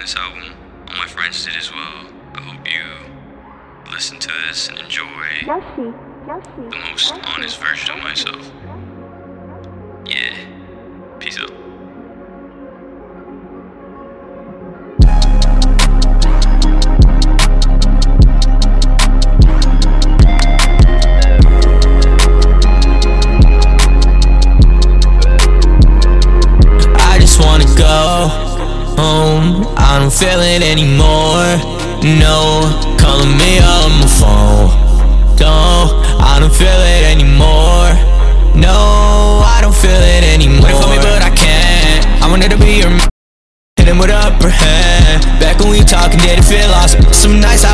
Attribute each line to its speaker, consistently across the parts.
Speaker 1: this album. All my friends did as well. I hope you listen to this and enjoy the most honest version of myself. Yeah. Peace out.
Speaker 2: Home. I don't feel it anymore. No, calling me on my phone. Don't, I don't feel it anymore. No, I don't feel it anymore. For me, but I can't. I wanted to be your man. Hit him with upper hand. Back when we talking, did it feel awesome? Some nights I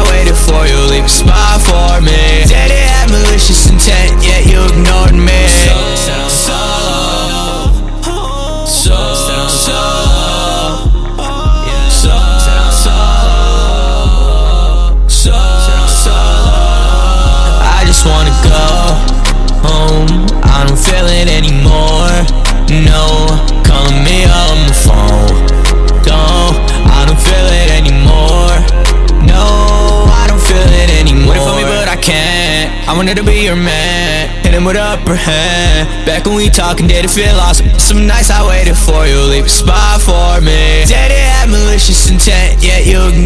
Speaker 2: wanna go home. I don't feel it anymore. No, calling me on the phone. Don't, I don't feel it anymore. No, I don't feel it anymore. Wait for me, but I can't. I wanted to be your man. Hit him with upper hand. Back when we talking, did it feel awesome? Some nights I waited for you, leave a spot for me. Did it have malicious intent, yet you ignored.